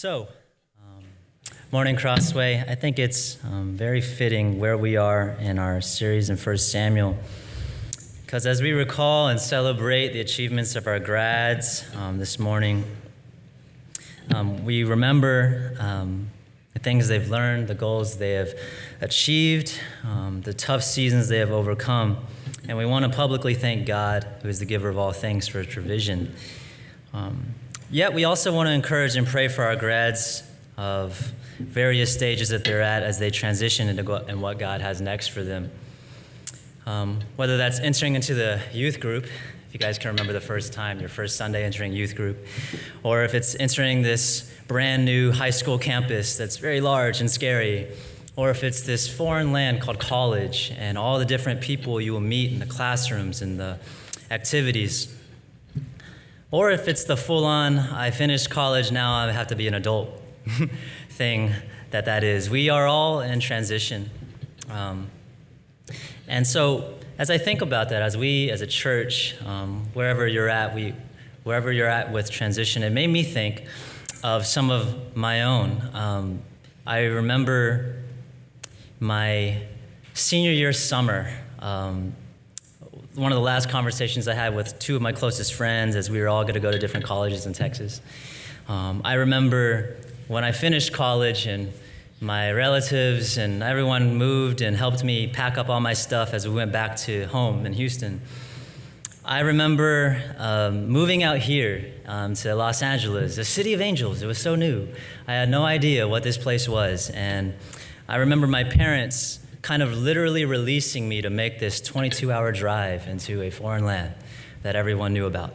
So, um, Morning Crossway, I think it's um, very fitting where we are in our series in 1 Samuel. Because as we recall and celebrate the achievements of our grads um, this morning, um, we remember um, the things they've learned, the goals they have achieved, um, the tough seasons they have overcome. And we want to publicly thank God, who is the giver of all things, for his provision. Um, Yet we also want to encourage and pray for our grads of various stages that they're at as they transition into and what God has next for them. Um, whether that's entering into the youth group, if you guys can remember the first time, your first Sunday entering youth group, or if it's entering this brand new high school campus that's very large and scary, or if it's this foreign land called college and all the different people you will meet in the classrooms and the activities. Or if it's the full on, I finished college, now I have to be an adult thing that that is. We are all in transition. Um, and so, as I think about that, as we as a church, um, wherever you're at, we, wherever you're at with transition, it made me think of some of my own. Um, I remember my senior year summer. Um, one of the last conversations I had with two of my closest friends as we were all going to go to different colleges in Texas. Um, I remember when I finished college and my relatives and everyone moved and helped me pack up all my stuff as we went back to home in Houston. I remember um, moving out here um, to Los Angeles, the city of angels. It was so new. I had no idea what this place was. And I remember my parents kind of literally releasing me to make this 22 hour drive into a foreign land that everyone knew about.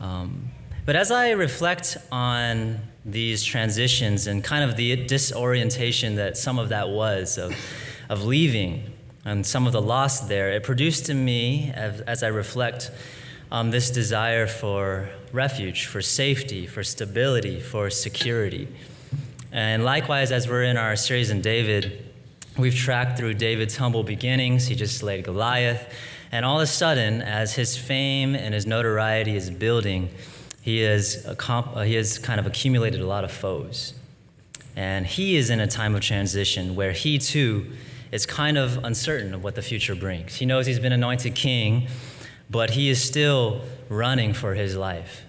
Um, but as I reflect on these transitions and kind of the disorientation that some of that was of, of leaving and some of the loss there, it produced in me, as, as I reflect on this desire for refuge, for safety, for stability, for security. And likewise, as we're in our series in David, We've tracked through David's humble beginnings. He just slayed Goliath. And all of a sudden, as his fame and his notoriety is building, he has, uh, he has kind of accumulated a lot of foes. And he is in a time of transition where he too is kind of uncertain of what the future brings. He knows he's been anointed king, but he is still running for his life.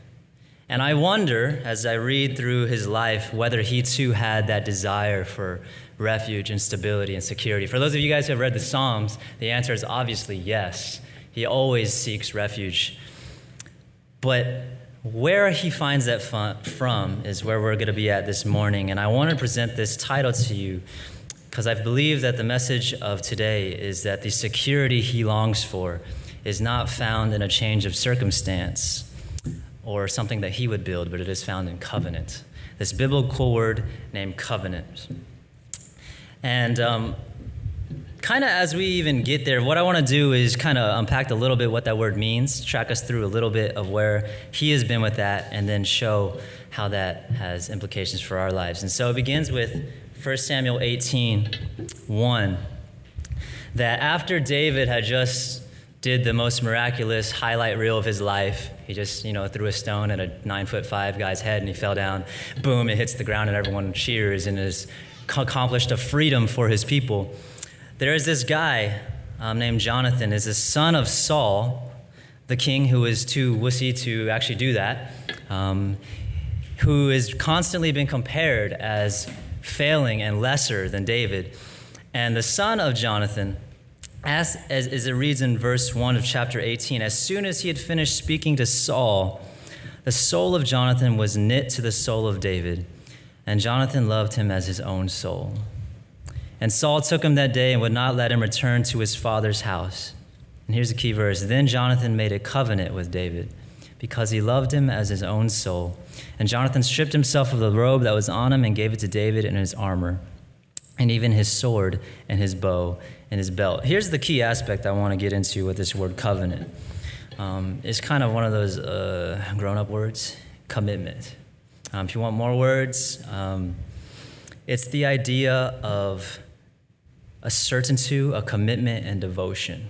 And I wonder, as I read through his life, whether he too had that desire for refuge and stability and security? For those of you guys who have read the Psalms, the answer is obviously yes. He always seeks refuge. But where he finds that from is where we're going to be at this morning. And I want to present this title to you because I believe that the message of today is that the security he longs for is not found in a change of circumstance or something that he would build, but it is found in covenant. This biblical word named covenant. And um, kind of as we even get there, what I want to do is kind of unpack a little bit what that word means, track us through a little bit of where he has been with that, and then show how that has implications for our lives. And so it begins with 1 Samuel 18 1. That after David had just did the most miraculous highlight reel of his life. He just, you know, threw a stone at a nine foot five guy's head and he fell down. Boom, it hits the ground and everyone cheers and has accomplished a freedom for his people. There is this guy um, named Jonathan, is the son of Saul, the king who is too wussy to actually do that, um, who has constantly been compared as failing and lesser than David. And the son of Jonathan, as, as, as it reads in verse 1 of chapter 18, as soon as he had finished speaking to Saul, the soul of Jonathan was knit to the soul of David and Jonathan loved him as his own soul. And Saul took him that day and would not let him return to his father's house. And here's the key verse Then Jonathan made a covenant with David because he loved him as his own soul. And Jonathan stripped himself of the robe that was on him and gave it to David and his armor, and even his sword and his bow and his belt. Here's the key aspect I want to get into with this word covenant. Um, it's kind of one of those uh, grown up words commitment. Um, if you want more words, um, it's the idea of a certainty, a commitment, and devotion.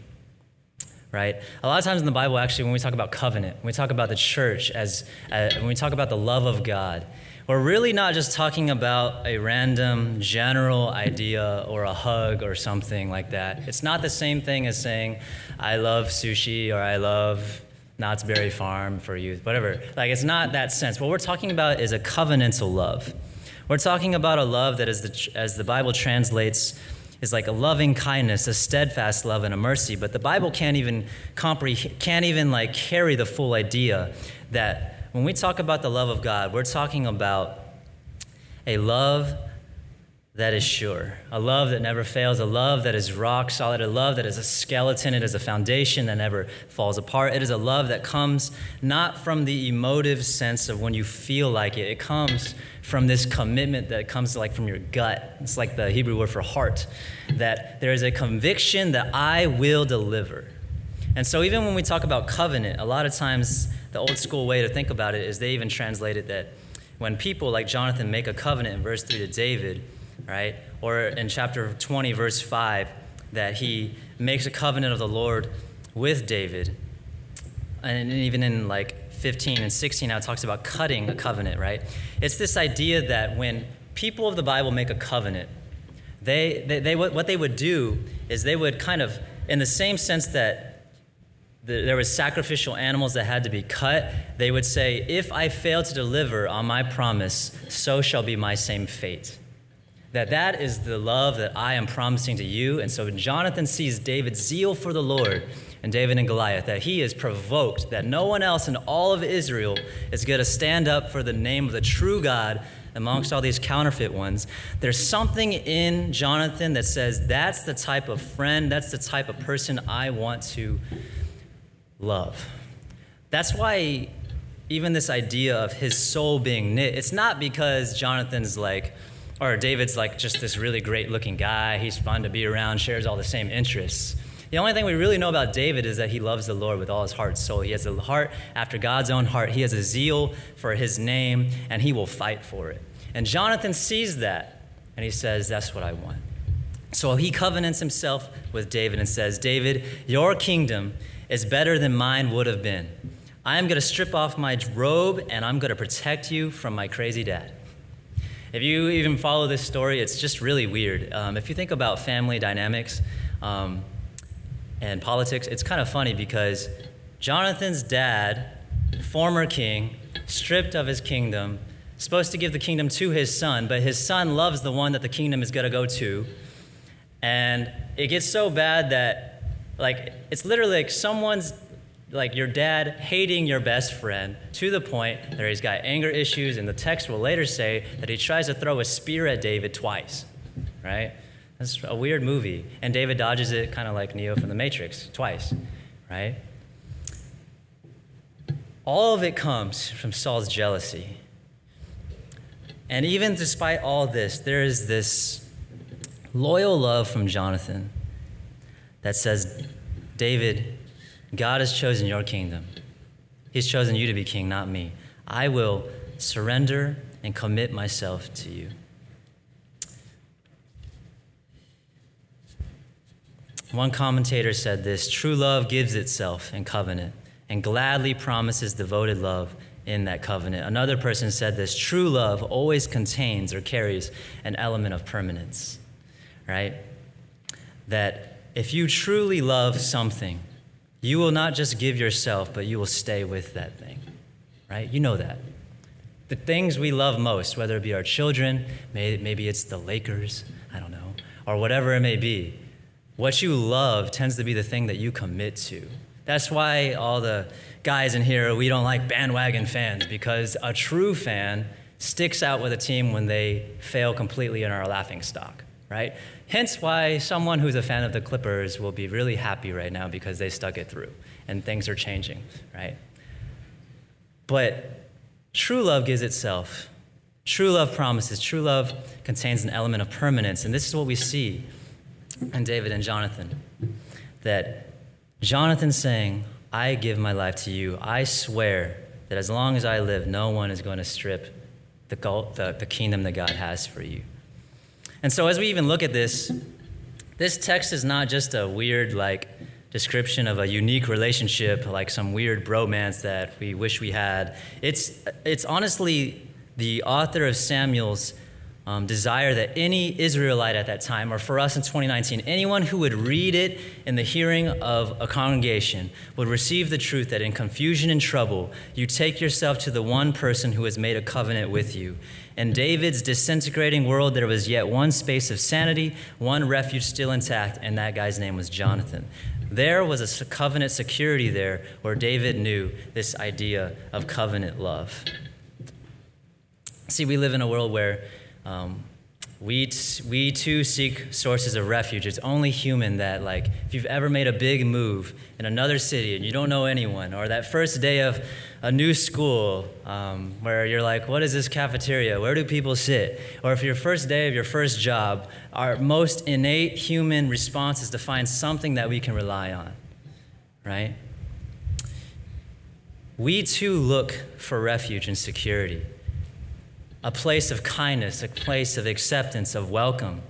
Right? A lot of times in the Bible, actually, when we talk about covenant, when we talk about the church, as uh, when we talk about the love of God, we're really not just talking about a random general idea or a hug or something like that. It's not the same thing as saying, I love sushi or I love Knott's Berry Farm for youth, whatever. Like, it's not that sense. What we're talking about is a covenantal love. We're talking about a love that, is the, as the Bible translates, is like a loving kindness, a steadfast love, and a mercy. But the Bible can't even comprehend, can't even like carry the full idea that when we talk about the love of God, we're talking about a love that is sure, a love that never fails, a love that is rock solid, a love that is a skeleton, it is a foundation that never falls apart. It is a love that comes not from the emotive sense of when you feel like it, it comes from this commitment that comes like from your gut. It's like the Hebrew word for heart, that there is a conviction that I will deliver. And so, even when we talk about covenant, a lot of times the old school way to think about it is they even translate it that when people like Jonathan make a covenant in verse 3 to David, right? Or in chapter 20, verse 5, that he makes a covenant of the Lord with David. And even in like 15 and 16, now it talks about cutting a covenant, right? It's this idea that when people of the Bible make a covenant, they, they, they what they would do is they would kind of, in the same sense that there was sacrificial animals that had to be cut. They would say if i fail to deliver on my promise so shall be my same fate. That that is the love that i am promising to you. And so when jonathan sees david's zeal for the lord and david and goliath that he is provoked that no one else in all of israel is going to stand up for the name of the true god amongst all these counterfeit ones there's something in jonathan that says that's the type of friend that's the type of person i want to love. That's why even this idea of his soul being knit, it's not because Jonathan's like, or David's like just this really great looking guy, he's fun to be around, shares all the same interests. The only thing we really know about David is that he loves the Lord with all his heart soul. He has a heart after God's own heart. He has a zeal for his name, and he will fight for it. And Jonathan sees that, and he says, That's what I want. So he covenants himself with David and says, David, your kingdom is better than mine would have been. I am going to strip off my robe and I'm going to protect you from my crazy dad. If you even follow this story, it's just really weird. Um, if you think about family dynamics um, and politics, it's kind of funny because Jonathan's dad, former king, stripped of his kingdom, supposed to give the kingdom to his son, but his son loves the one that the kingdom is going to go to. And it gets so bad that like, it's literally like someone's, like your dad hating your best friend to the point that he's got anger issues, and the text will later say that he tries to throw a spear at David twice, right? That's a weird movie. And David dodges it kind of like Neo from The Matrix, twice, right? All of it comes from Saul's jealousy. And even despite all this, there is this loyal love from Jonathan that says, David, God has chosen your kingdom. He's chosen you to be king, not me. I will surrender and commit myself to you. One commentator said this true love gives itself in covenant and gladly promises devoted love in that covenant. Another person said this true love always contains or carries an element of permanence, right? That if you truly love something, you will not just give yourself, but you will stay with that thing, right? You know that. The things we love most, whether it be our children, maybe it's the Lakers, I don't know, or whatever it may be, what you love tends to be the thing that you commit to. That's why all the guys in here, we don't like bandwagon fans, because a true fan sticks out with a team when they fail completely and are a laughing stock, right? Hence why someone who's a fan of the Clippers will be really happy right now because they stuck it through and things are changing, right? But true love gives itself. True love promises. True love contains an element of permanence. And this is what we see in David and Jonathan. That Jonathan's saying, I give my life to you. I swear that as long as I live, no one is going to strip the, the, the kingdom that God has for you. And so, as we even look at this, this text is not just a weird, like, description of a unique relationship, like some weird bromance that we wish we had. It's, it's honestly the author of Samuel's um, desire that any Israelite at that time, or for us in 2019, anyone who would read it in the hearing of a congregation would receive the truth that in confusion and trouble, you take yourself to the one person who has made a covenant with you. In David's disintegrating world, there was yet one space of sanity, one refuge still intact, and that guy's name was Jonathan. There was a covenant security there where David knew this idea of covenant love. See, we live in a world where um, we, t- we too seek sources of refuge. It's only human that, like, if you've ever made a big move in another city and you don't know anyone, or that first day of a new school um, where you're like, what is this cafeteria? Where do people sit? Or if your first day of your first job, our most innate human response is to find something that we can rely on, right? We too look for refuge and security a place of kindness, a place of acceptance, of welcome.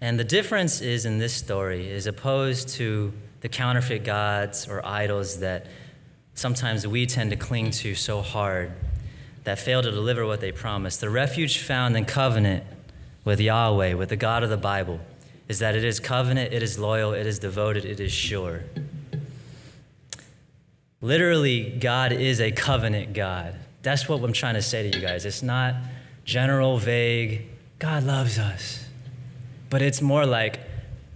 And the difference is in this story, is opposed to the counterfeit gods or idols that sometimes we tend to cling to so hard that fail to deliver what they promise. The refuge found in covenant with Yahweh, with the God of the Bible, is that it is covenant, it is loyal, it is devoted, it is sure. Literally, God is a covenant God. That's what I'm trying to say to you guys. It's not general, vague, God loves us. But it's more like,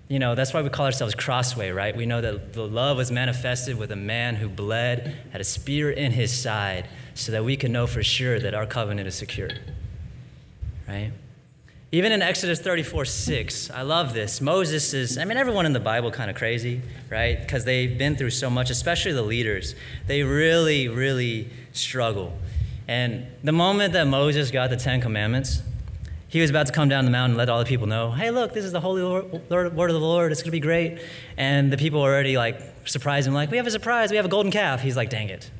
you know, that's why we call ourselves Crossway, right? We know that the love was manifested with a man who bled, had a spear in his side, so that we can know for sure that our covenant is secure, right? Even in Exodus 34 6, I love this. Moses is, I mean, everyone in the Bible kind of crazy, right? Because they've been through so much, especially the leaders. They really, really struggle. And the moment that Moses got the Ten Commandments, he was about to come down the mountain and let all the people know, hey, look, this is the holy Lord, word of the Lord. It's going to be great. And the people already like surprised him, like, we have a surprise. We have a golden calf. He's like, dang it.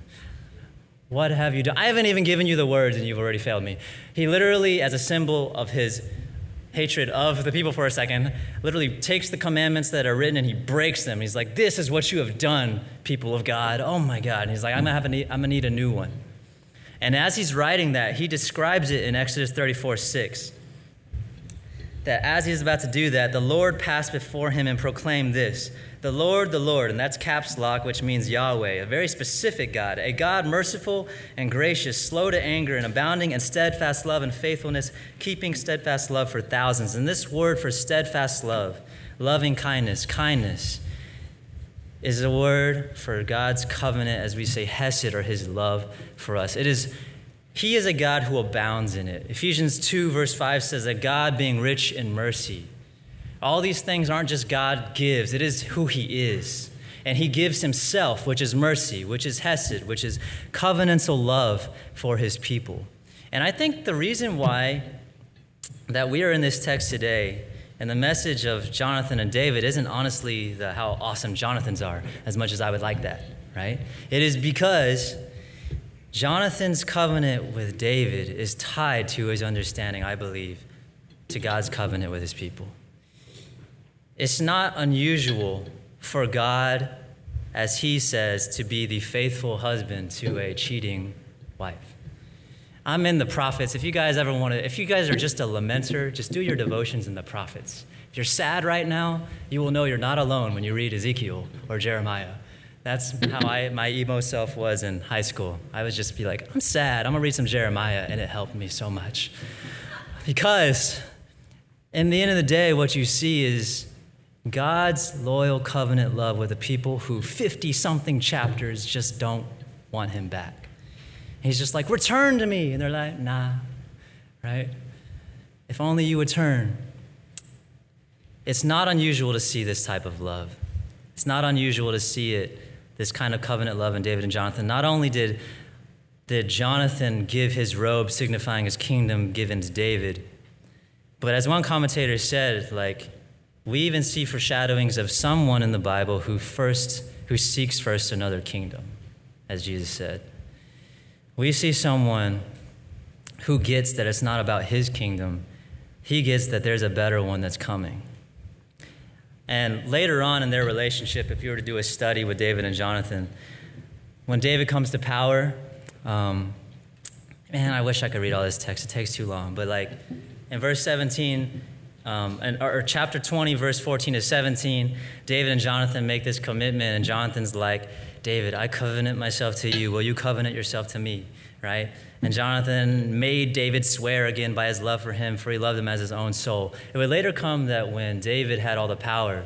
What have you done? I haven't even given you the words and you've already failed me. He literally, as a symbol of his hatred of the people for a second, literally takes the commandments that are written and he breaks them. He's like, This is what you have done, people of God. Oh my God. And he's like, I'm have a need, I'm gonna need a new one. And as he's writing that, he describes it in Exodus 34 6 that as he he's about to do that, the Lord passed before him and proclaimed this The Lord, the Lord, and that's caps lock, which means Yahweh, a very specific God, a God merciful and gracious, slow to anger, and abounding in steadfast love and faithfulness, keeping steadfast love for thousands. And this word for steadfast love, loving kindness, kindness, is a word for God's covenant, as we say, Hesed, or his love for us. It is he is a God who abounds in it. Ephesians 2, verse 5 says that God being rich in mercy. All these things aren't just God gives, it is who He is. And He gives Himself, which is mercy, which is Hesed, which is covenantal love for His people. And I think the reason why that we are in this text today and the message of Jonathan and David isn't honestly the, how awesome Jonathan's are, as much as I would like that, right? It is because Jonathan's covenant with David is tied to his understanding, I believe, to God's covenant with his people. It's not unusual for God, as he says, to be the faithful husband to a cheating wife. I'm in the prophets. If you guys ever want to, if you guys are just a lamenter, just do your devotions in the prophets. If you're sad right now, you will know you're not alone when you read Ezekiel or Jeremiah. That's how I, my emo self was in high school. I would just be like, I'm sad. I'm going to read some Jeremiah. And it helped me so much. Because in the end of the day, what you see is God's loyal covenant love with a people who 50 something chapters just don't want him back. He's just like, return to me. And they're like, nah, right? If only you would turn. It's not unusual to see this type of love. It's not unusual to see it this kind of covenant love in David and Jonathan. Not only did, did Jonathan give his robe signifying his kingdom given to David, but as one commentator said, like, we even see foreshadowings of someone in the Bible who first who seeks first another kingdom, as Jesus said. We see someone who gets that it's not about his kingdom. He gets that there's a better one that's coming. And later on in their relationship, if you were to do a study with David and Jonathan, when David comes to power, Um, man, I wish I could read all this text. It takes too long. But like in verse 17, um, and, or, or chapter 20, verse 14 to 17, David and Jonathan make this commitment, and Jonathan's like, David, I covenant myself to you. Will you covenant yourself to me? Right? And Jonathan made David swear again by his love for him, for he loved him as his own soul. It would later come that when David had all the power,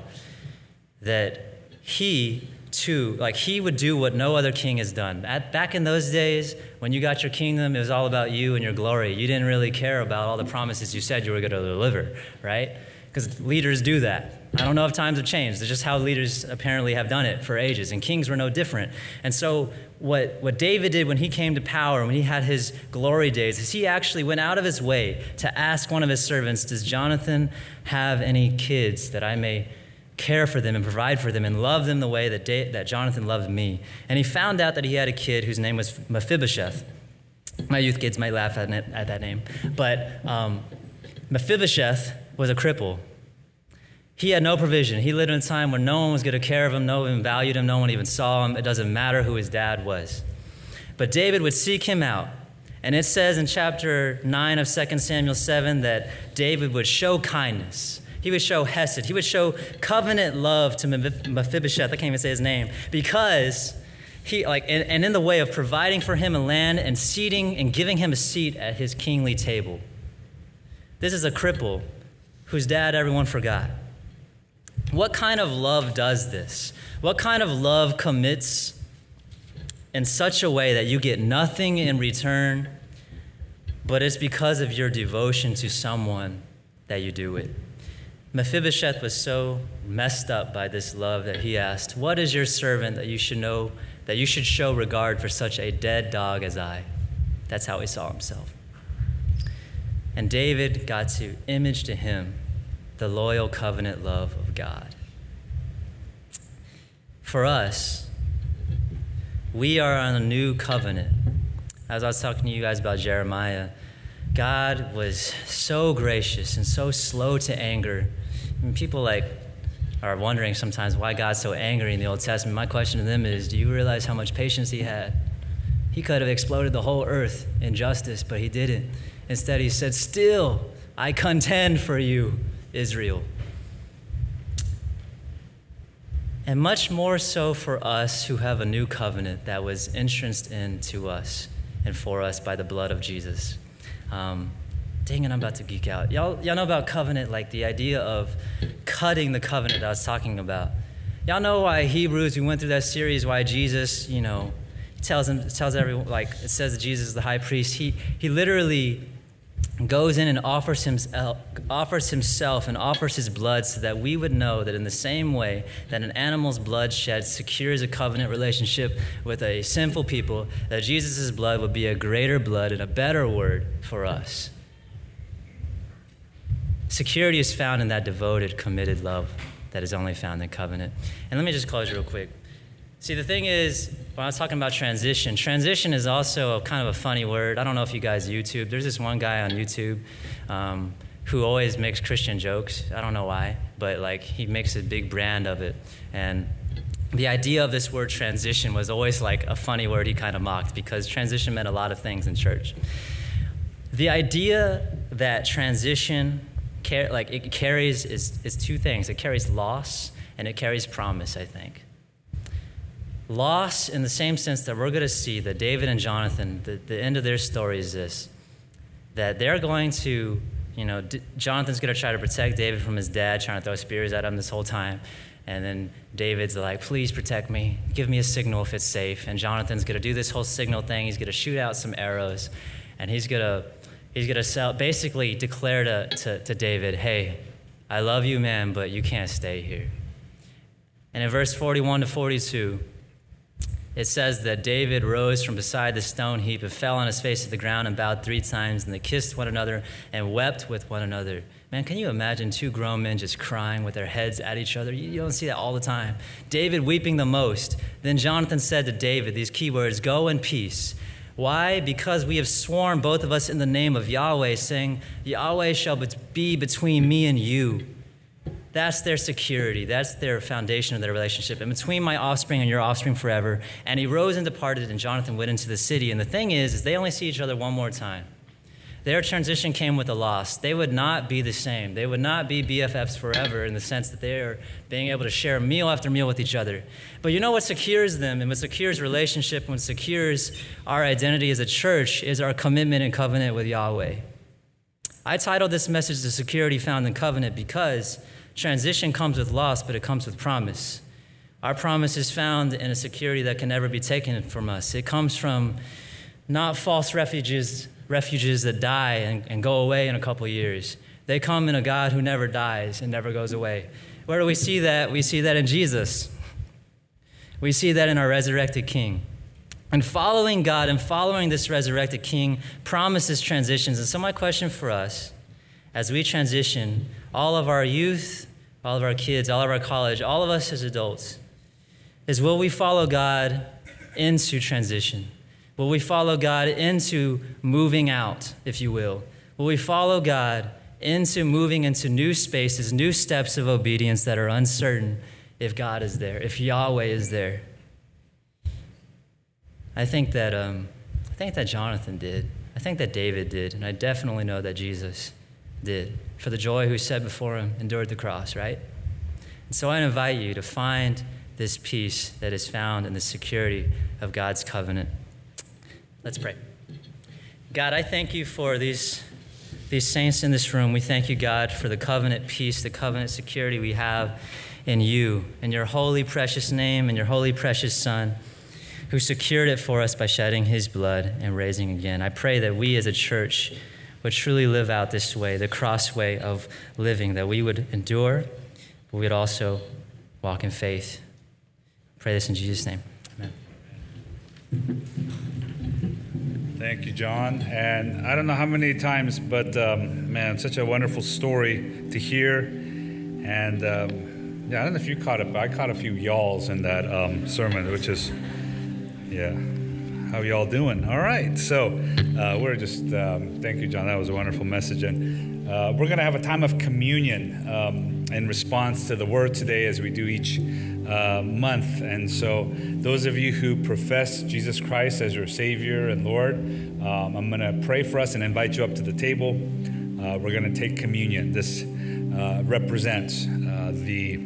that he too, like he would do what no other king has done. At, back in those days, when you got your kingdom, it was all about you and your glory. You didn't really care about all the promises you said you were going to deliver, right? Because leaders do that. I don't know if times have changed. It's just how leaders apparently have done it for ages, and kings were no different. And so, what, what David did when he came to power, when he had his glory days, is he actually went out of his way to ask one of his servants, Does Jonathan have any kids that I may care for them and provide for them and love them the way that, da- that Jonathan loved me. And he found out that he had a kid whose name was Mephibosheth. My youth kids might laugh at, it, at that name. But um, Mephibosheth was a cripple. He had no provision. He lived in a time where no one was going to care of him, no one valued him, no one even saw him. It doesn't matter who his dad was. But David would seek him out. And it says in chapter 9 of 2 Samuel 7 that David would show kindness he would show Hesed. He would show covenant love to Mephibosheth. I can't even say his name because he like and, and in the way of providing for him a land and seating and giving him a seat at his kingly table. This is a cripple whose dad everyone forgot. What kind of love does this? What kind of love commits in such a way that you get nothing in return, but it's because of your devotion to someone that you do it? Mephibosheth was so messed up by this love that he asked, What is your servant that you should know, that you should show regard for such a dead dog as I? That's how he saw himself. And David got to image to him the loyal covenant love of God. For us, we are on a new covenant. As I was talking to you guys about Jeremiah, God was so gracious and so slow to anger and people like are wondering sometimes why God's so angry in the Old Testament. My question to them is, do you realize how much patience he had? He could have exploded the whole earth in justice, but he didn't. Instead, he said, Still, I contend for you, Israel. And much more so for us who have a new covenant that was entranced into us and for us by the blood of Jesus. Um, dang it, I'm about to geek out. Y'all, y'all know about covenant, like the idea of cutting the covenant that I was talking about. Y'all know why Hebrews, we went through that series, why Jesus, you know, tells him, tells everyone, like it says that Jesus is the high priest. He, he literally goes in and offers himself, offers himself and offers his blood so that we would know that in the same way that an animal's blood shed secures a covenant relationship with a sinful people, that Jesus' blood would be a greater blood and a better word for us. Security is found in that devoted, committed love that is only found in covenant. And let me just close real quick. See, the thing is, when I was talking about transition, transition is also kind of a funny word. I don't know if you guys YouTube. There's this one guy on YouTube um, who always makes Christian jokes. I don't know why, but like he makes a big brand of it. And the idea of this word transition was always like a funny word he kind of mocked because transition meant a lot of things in church. The idea that transition car- like it carries is, is two things it carries loss and it carries promise i think loss in the same sense that we're going to see that david and jonathan the, the end of their story is this that they're going to you know D- jonathan's going to try to protect david from his dad trying to throw spears at him this whole time. And then david's like please protect me. Give me a signal if it's safe. And jonathan's going to do this whole signal thing. He's going to shoot out some arrows. And he's going to he's going to basically declare to, to, to David, hey, I love you, man, but you can't stay here. And in verse 41 to 42, it says that David rose from beside the stone heap and fell on his face to the ground and bowed three times, and they kissed one another and wept with one another. Man, can you imagine two grown men just crying with their heads at each other? You don't see that all the time. David weeping the most. Then Jonathan said to David these key words Go in peace. Why? Because we have sworn, both of us, in the name of Yahweh, saying, Yahweh shall be between me and you, That's their security. That's their foundation of their relationship. And between my offspring and your offspring forever. And he rose and departed, and Jonathan went into the city. And the thing is, is they only see each other one more time. Their transition came with a loss. They would not be the same. They would not be BFFs forever in the sense that they are being able to share meal after meal with each other. But you know what secures them and what secures relationship and what secures our identity as a church is our commitment and covenant with Yahweh. I titled this message The Security Found in Covenant because transition comes with loss, but it comes with promise. Our promise is found in a security that can never be taken from us. It comes from not false refuges refuges that die and, and go away in a couple years. They come in a God who never dies and never goes away. Where do we see that? We see that in Jesus. We see that in our resurrected King. And following God and following this resurrected King promises transitions. And so, my question for us as we transition, all of our youth, all of our kids, all of our college, all of us as adults, is will we follow God into transition? Will we follow God into moving out, if you will? Will we follow God into moving into new spaces, new steps of obedience that are uncertain if God is there, if Yahweh is there? I think that um, I think that Jonathan did. I think that David did, and I definitely know that Jesus did. For the joy who set before him endured the cross, right? And so I invite you to find this peace that is found in the security of God's covenant. Let's pray. God, I thank you for these, these saints in this room. We thank you, God, for the covenant peace, the covenant security we have in you, in your holy, precious name, and your holy, precious Son, who secured it for us by shedding his blood and raising again. I pray that we as a church would truly live out this way, the cross way of living, that we would endure, but we would also walk in faith. Pray this in Jesus' name. Amen. Thank you, John. And I don't know how many times, but um, man, such a wonderful story to hear. And um, yeah, I don't know if you caught it, but I caught a few y'alls in that um, sermon, which is, yeah. How y'all doing? All right. So uh, we're just um, thank you, John. That was a wonderful message, and uh, we're going to have a time of communion um, in response to the word today, as we do each uh, month. And so, those of you who profess Jesus Christ as your Savior and Lord, um, I'm going to pray for us and invite you up to the table. Uh, we're going to take communion. This uh, represents uh, the,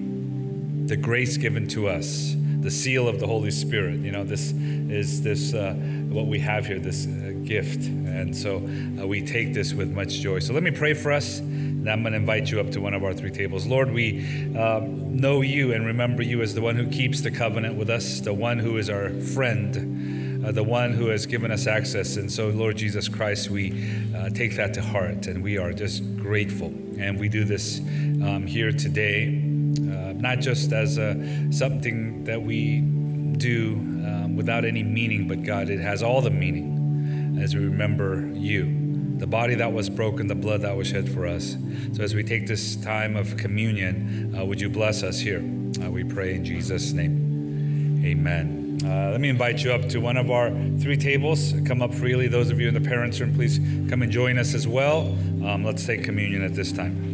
the grace given to us, the seal of the Holy Spirit. You know, this is this uh, what we have here, this gift. And so we take this with much joy. So let me pray for us. And I'm going to invite you up to one of our three tables. Lord, we um, know you and remember you as the one who keeps the covenant with us, the one who is our friend, uh, the one who has given us access. And so, Lord Jesus Christ, we uh, take that to heart and we are just grateful. And we do this um, here today, uh, not just as a, something that we do um, without any meaning, but God, it has all the meaning as we remember you the body that was broken, the blood that was shed for us. So as we take this time of communion, uh, would you bless us here? Uh, we pray in Jesus' name. Amen. Uh, let me invite you up to one of our three tables. Come up freely. Those of you in the parents' room, please come and join us as well. Um, let's take communion at this time.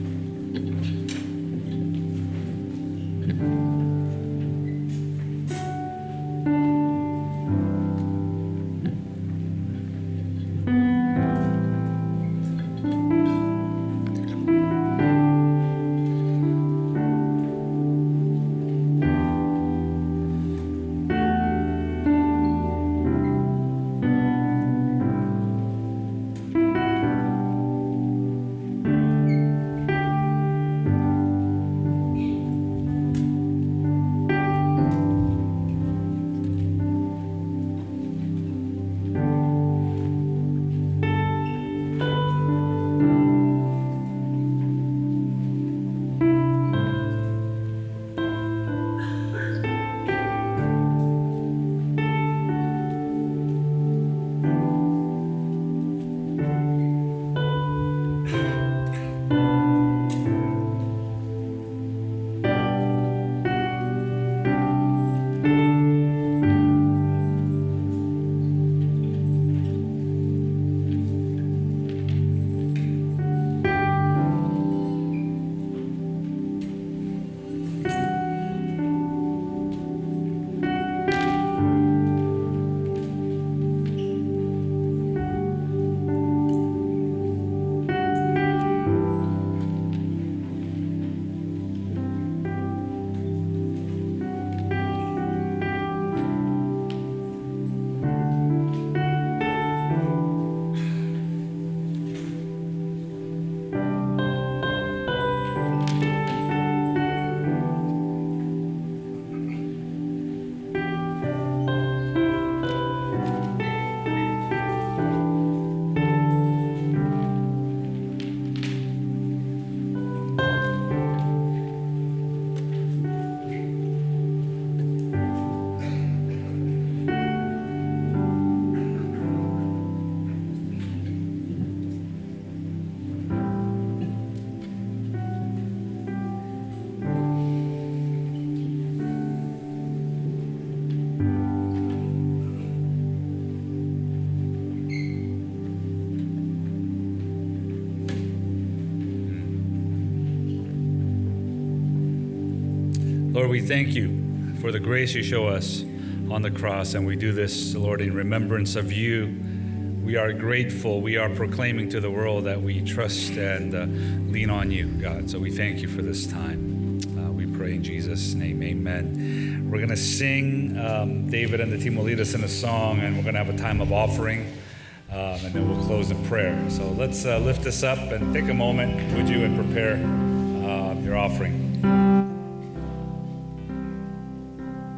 Lord, we thank you for the grace you show us on the cross, and we do this, Lord, in remembrance of you. We are grateful. We are proclaiming to the world that we trust and uh, lean on you, God. So we thank you for this time. Uh, we pray in Jesus' name. Amen. We're going to sing. Um, David and the team will lead us in a song, and we're going to have a time of offering. Um, and then we'll close in prayer. So let's uh, lift this up and take a moment, would you, and prepare uh, your offering.